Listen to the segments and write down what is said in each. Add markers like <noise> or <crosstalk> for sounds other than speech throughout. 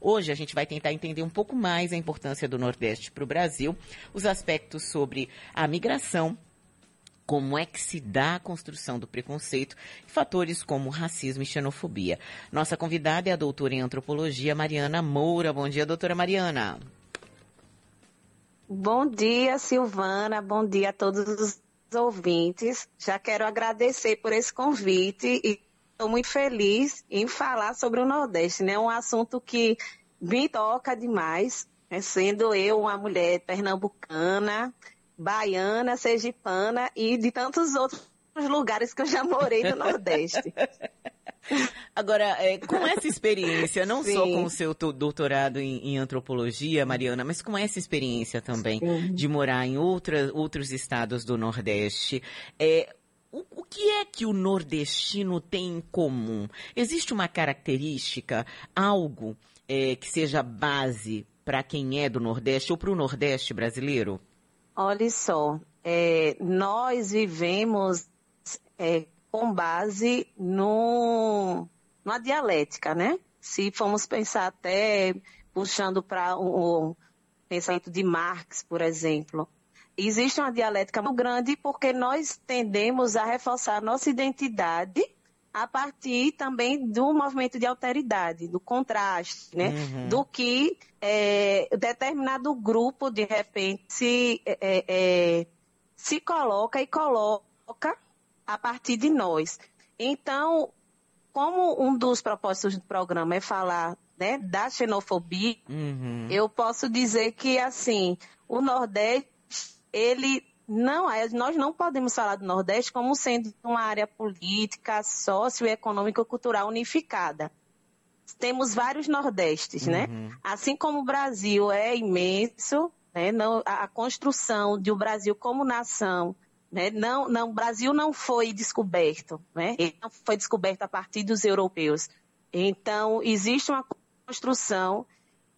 Hoje a gente vai tentar entender um pouco mais a importância do Nordeste para o Brasil, os aspectos sobre a migração, como é que se dá a construção do preconceito e fatores como racismo e xenofobia. Nossa convidada é a doutora em antropologia Mariana Moura. Bom dia, doutora Mariana. Bom dia, Silvana. Bom dia a todos os ouvintes. Já quero agradecer por esse convite e estou muito feliz em falar sobre o Nordeste, né? Um assunto que me toca demais, né? sendo eu uma mulher pernambucana, baiana, sergipana e de tantos outros lugares que eu já morei no Nordeste. <laughs> Agora, é, com essa experiência, não Sim. só com o seu doutorado em, em, antropologia, Mariana, mas com essa experiência também Sim. de morar em outra, outros estados do Nordeste, é, o, o, que é que o nordestino tem em comum? Existe uma característica, algo é, que seja base para quem é do Nordeste ou para o Nordeste brasileiro? Olha só, é, nós vivemos é, com base no, numa dialética, né? Se formos pensar até puxando para o, o pensamento de Marx, por exemplo, existe uma dialética muito grande porque nós tendemos a reforçar a nossa identidade a partir também do movimento de alteridade, do contraste, né? Uhum. Do que é, determinado grupo, de repente, se, é, é, é, se coloca e coloca a partir de nós. Então, como um dos propósitos do programa é falar né, da xenofobia, uhum. eu posso dizer que, assim, o Nordeste, ele não, nós não podemos falar do Nordeste como sendo uma área política, socioeconômica, cultural unificada. Temos vários Nordestes, né? uhum. né? Assim como o Brasil é imenso, né? Não, a, a construção de o um Brasil como nação, né? Não, não, o Brasil não foi descoberto, né? Ele não foi descoberto a partir dos europeus. Então, existe uma construção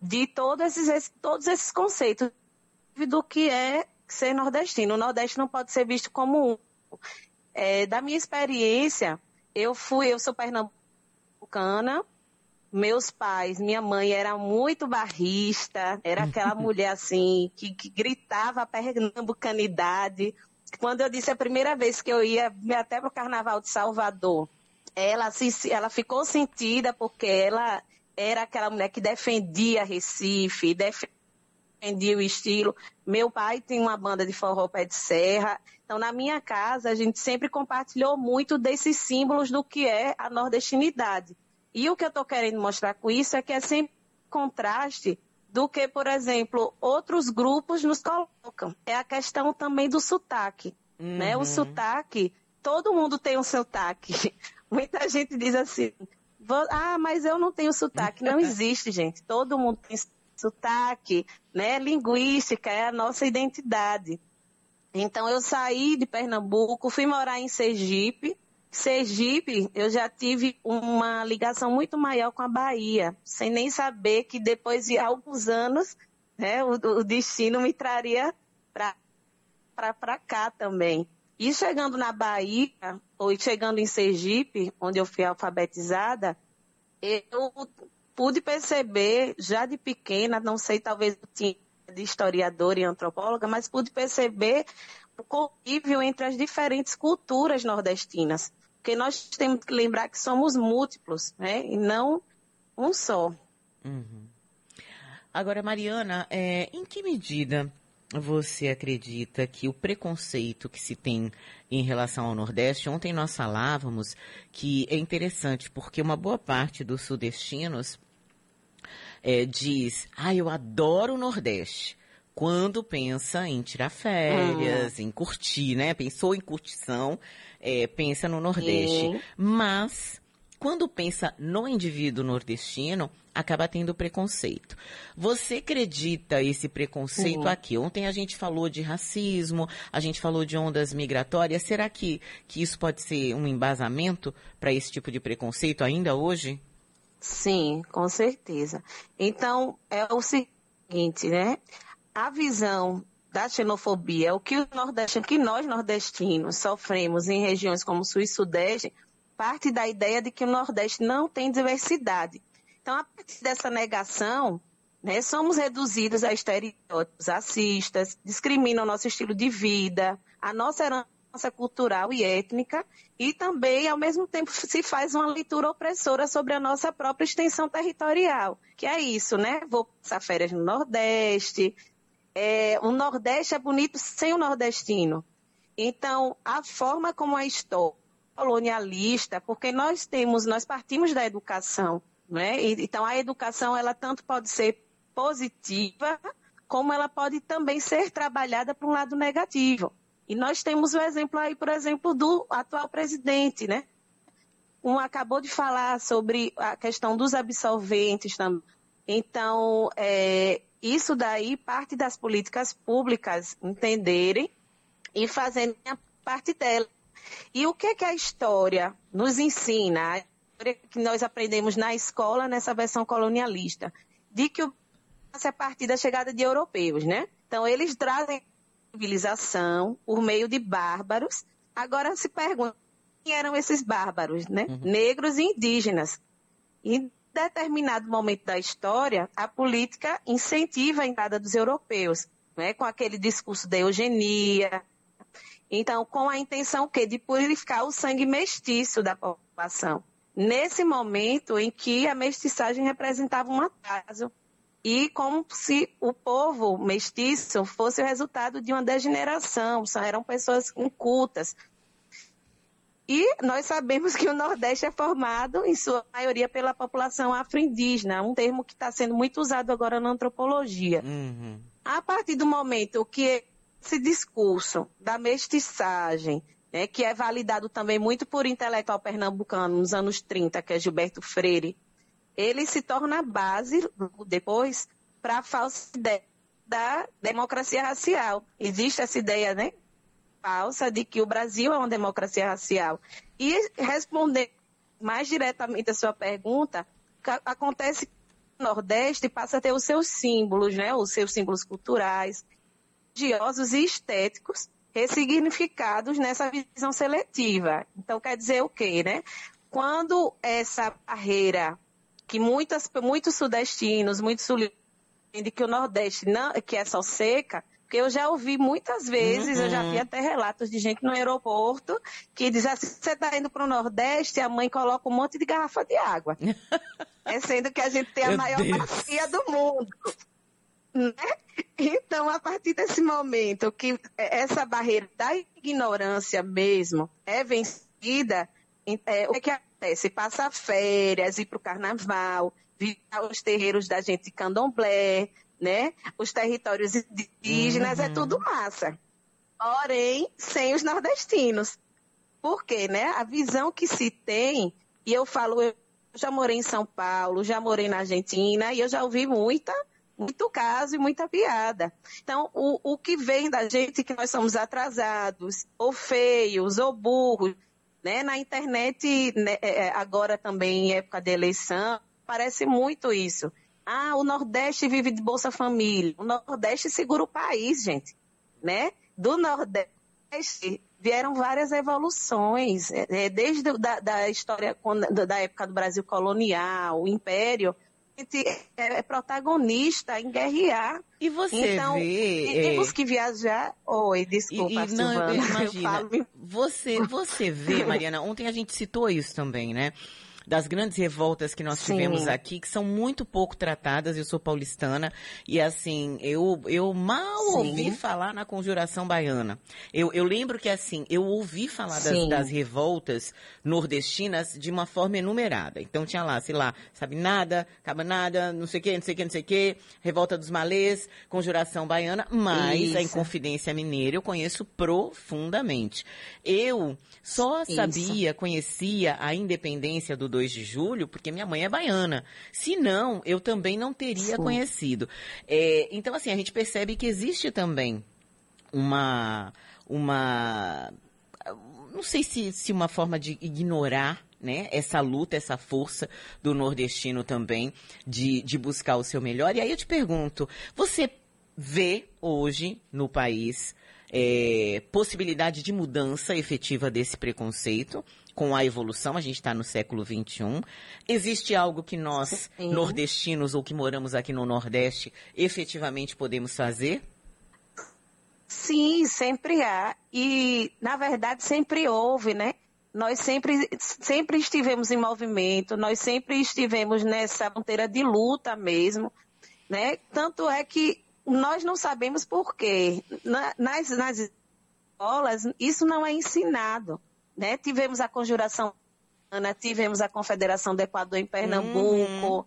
de todos esses, todos esses conceitos do que é ser nordestino. O Nordeste não pode ser visto como um. É, da minha experiência, eu fui, eu sou pernambucana, meus pais, minha mãe era muito barrista, era aquela <laughs> mulher assim, que, que gritava pernambucanidade. Quando eu disse a primeira vez que eu ia até para o Carnaval de Salvador, ela, se, ela ficou sentida porque ela era aquela mulher que defendia Recife, defendia entendi o estilo. Meu pai tem uma banda de forró pé de serra. Então, na minha casa, a gente sempre compartilhou muito desses símbolos do que é a nordestinidade. E o que eu estou querendo mostrar com isso é que é sempre contraste do que, por exemplo, outros grupos nos colocam. É a questão também do sotaque. Uhum. Né? O uhum. sotaque, todo mundo tem um sotaque. <laughs> Muita gente diz assim, ah, mas eu não tenho sotaque. Não <laughs> existe, gente. Todo mundo tem sotaque sotaque, né? Linguística é a nossa identidade. Então eu saí de Pernambuco, fui morar em Sergipe. Sergipe, eu já tive uma ligação muito maior com a Bahia, sem nem saber que depois de alguns anos, né, o, o destino me traria para cá também. E chegando na Bahia, ou chegando em Sergipe, onde eu fui alfabetizada, eu pude perceber, já de pequena, não sei, talvez de historiadora e antropóloga, mas pude perceber o convívio entre as diferentes culturas nordestinas. Porque nós temos que lembrar que somos múltiplos, né? E não um só. Uhum. Agora, Mariana, é, em que medida você acredita que o preconceito que se tem em relação ao Nordeste, ontem nós falávamos que é interessante porque uma boa parte dos sudestinos é, diz, ah, eu adoro o Nordeste. Quando pensa em tirar férias, hum. em curtir, né? Pensou em curtição, é, pensa no Nordeste. Mas, quando pensa no indivíduo nordestino, acaba tendo preconceito. Você acredita esse preconceito uhum. aqui? Ontem a gente falou de racismo, a gente falou de ondas migratórias. Será que, que isso pode ser um embasamento para esse tipo de preconceito ainda hoje? Sim, com certeza. Então, é o seguinte, né? A visão da xenofobia, o que, o nordeste, que nós nordestinos sofremos em regiões como Sul e Sudeste, parte da ideia de que o Nordeste não tem diversidade. Então, a partir dessa negação, né, somos reduzidos a estereótipos racistas, discriminam nosso estilo de vida, a nossa herança cultural e étnica, e também, ao mesmo tempo, se faz uma leitura opressora sobre a nossa própria extensão territorial, que é isso, né? Vou passar férias no Nordeste, é, o Nordeste é bonito sem o nordestino. Então, a forma como a história colonialista, porque nós temos, nós partimos da educação, né? Então, a educação, ela tanto pode ser positiva, como ela pode também ser trabalhada para um lado negativo. E nós temos o exemplo aí, por exemplo, do atual presidente, né? Um acabou de falar sobre a questão dos absolventes também. Então, é, isso daí parte das políticas públicas entenderem e fazerem a parte dela. E o que, é que a história nos ensina? A história que nós aprendemos na escola, nessa versão colonialista, de que o é a partir da chegada de europeus, né? Então, eles trazem civilização por meio de bárbaros. Agora se pergunta quem eram esses bárbaros, né? Uhum. Negros e indígenas. Em determinado momento da história, a política incentiva a entrada dos europeus, né? Com aquele discurso da eugenia. Então, com a intenção que de purificar o sangue mestiço da população. Nesse momento em que a mestiçagem representava um atraso e como se o povo mestiço fosse o resultado de uma degeneração, eram pessoas incultas. E nós sabemos que o Nordeste é formado, em sua maioria, pela população afro-indígena, um termo que está sendo muito usado agora na antropologia. Uhum. A partir do momento que esse discurso da mestiçagem, né, que é validado também muito por intelectual pernambucano nos anos 30, que é Gilberto Freire, ele se torna base, depois, para a falsa ideia da democracia racial. Existe essa ideia, né? Falsa de que o Brasil é uma democracia racial. E responder mais diretamente a sua pergunta, acontece que o Nordeste passa a ter os seus símbolos, né? Os seus símbolos culturais, religiosos e estéticos ressignificados nessa visão seletiva. Então, quer dizer o quê, né? Quando essa barreira que muitas, muitos sudestinos, muitos sulistas, de que o Nordeste não, que é só seca, porque eu já ouvi muitas vezes, uhum. eu já vi uhum. até relatos de gente no aeroporto que diz assim, você está indo para o Nordeste, a mãe coloca um monte de garrafa de água. <laughs> é sendo que a gente tem a Meu maior bacia do mundo. Né? Então, a partir desse momento que essa barreira da ignorância mesmo é vencida, é, o que acontece? Passar férias, ir para o carnaval, visitar os terreiros da gente de candomblé, né? Os territórios indígenas, é uhum. é tudo massa. Porém, sem os nordestinos. Por quê, né? A visão que se tem, e eu falo, eu já morei em São Paulo, já morei na Argentina, e eu já ouvi muita, muito caso e muita piada. Então, o, o que vem da gente que nós somos atrasados, ou feios, ou burros, né? Na internet, né, é, é, agora também em época de eleição, parece muito isso. Ah, o Nordeste vive de Bolsa Família. O Nordeste segura o país, gente. Né? Do Nordeste vieram várias evoluções, é, desde da, da história da época do Brasil colonial, o Império, é, é protagonista em guerrear. E você então, vê... Temos é... que viajar... Oi, desculpa, e, e, não, Silvana. Imagina, você, você vê, Mariana, ontem a gente citou isso também, né? Das grandes revoltas que nós Sim. tivemos aqui, que são muito pouco tratadas. Eu sou paulistana e assim, eu, eu mal Sim. ouvi falar na conjuração baiana. Eu, eu lembro que assim, eu ouvi falar das, das, revoltas nordestinas de uma forma enumerada. Então tinha lá, sei lá, sabe nada, acaba nada, não sei o que, não sei o que, não sei o que, revolta dos malês, conjuração baiana, mas Isso. a Inconfidência Mineira eu conheço profundamente. Eu só Isso. sabia, conhecia a independência do 2 de julho, porque minha mãe é baiana. Se não, eu também não teria Sim. conhecido. É, então, assim, a gente percebe que existe também uma, uma, não sei se, se uma forma de ignorar né, essa luta, essa força do nordestino também de, de buscar o seu melhor. E aí eu te pergunto, você vê hoje no país é, possibilidade de mudança efetiva desse preconceito com a evolução, a gente está no século XXI. Existe algo que nós, Sim. nordestinos ou que moramos aqui no Nordeste, efetivamente podemos fazer? Sim, sempre há. E, na verdade, sempre houve, né? Nós sempre, sempre estivemos em movimento, nós sempre estivemos nessa fronteira de luta mesmo, né? Tanto é que nós não sabemos por quê. nas, nas escolas, isso não é ensinado, né? Tivemos a conjuração, tivemos a Confederação do Equador em Pernambuco, uhum.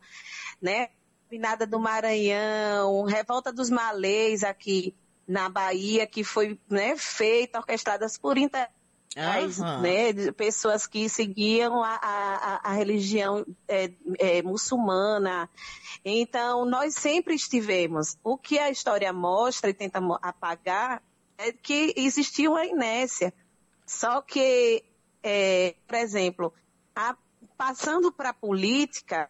né? Pinada do Maranhão, Revolta dos Malês aqui na Bahia, que foi né, feita, orquestrada por inter uhum. né, pessoas que seguiam a, a, a religião é, é, muçulmana. Então, nós sempre estivemos. O que a história mostra e tenta apagar é que existia uma inércia. Só que, é, por exemplo, a, passando para a política,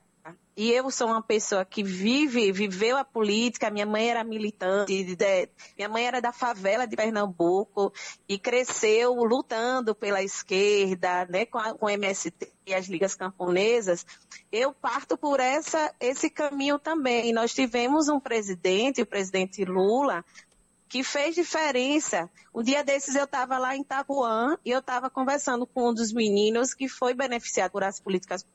e eu sou uma pessoa que vive, viveu a política. Minha mãe era militante, de, minha mãe era da favela de Pernambuco e cresceu lutando pela esquerda, né, com, a, com o MST e as ligas camponesas. Eu parto por essa, esse caminho também. Nós tivemos um presidente, o presidente Lula, que fez diferença. Um dia desses eu estava lá em Itapuã e eu estava conversando com um dos meninos que foi beneficiado por as políticas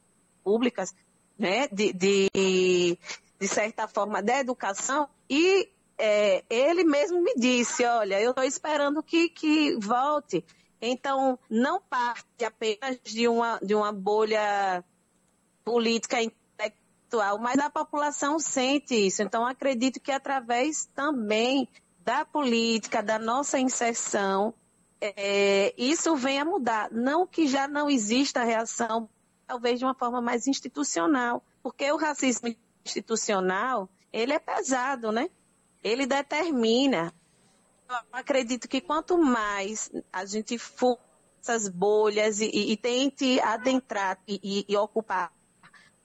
públicas né, de, de, de certa forma, da educação, e é, ele mesmo me disse, olha, eu estou esperando que, que volte. Então, não parte apenas de uma, de uma bolha política intelectual, mas a população sente isso. Então, acredito que através também da política, da nossa inserção, é, isso venha mudar. Não que já não exista reação talvez de uma forma mais institucional, porque o racismo institucional, ele é pesado, né? Ele determina. Eu acredito que quanto mais a gente for essas bolhas e, e, e tente adentrar e, e, ocupar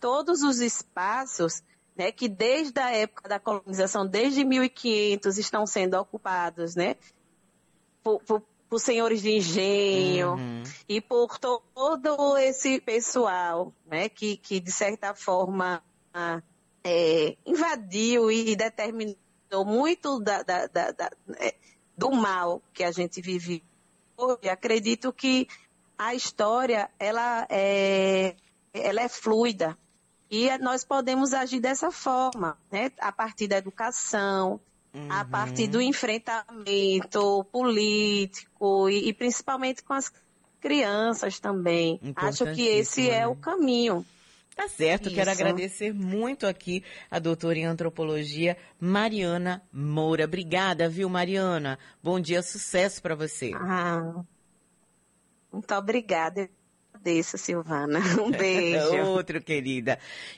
todos os espaços, né, que desde a época da colonização, desde 1500, estão sendo ocupados, né, por, por por senhores de engenho uhum. e por todo esse pessoal, né, que, que de certa forma é, invadiu e determinou muito da, da, da, da é, do mal que a gente vive hoje. Acredito que a história ela é, ela é fluida e nós podemos agir dessa forma, né, a partir da educação, Uhum. a partir do enfrentamento político e, e, principalmente com as crianças também. Acho que esse é né? o caminho. Tá certo, Isso. quero agradecer muito aqui a doutora em antropologia Mariana Moura. Obrigada, viu, Mariana? Bom dia, sucesso para você. Ah, muito obrigada agradeço, Silvana. <laughs> Um <laughs> beijo. Outro, querida.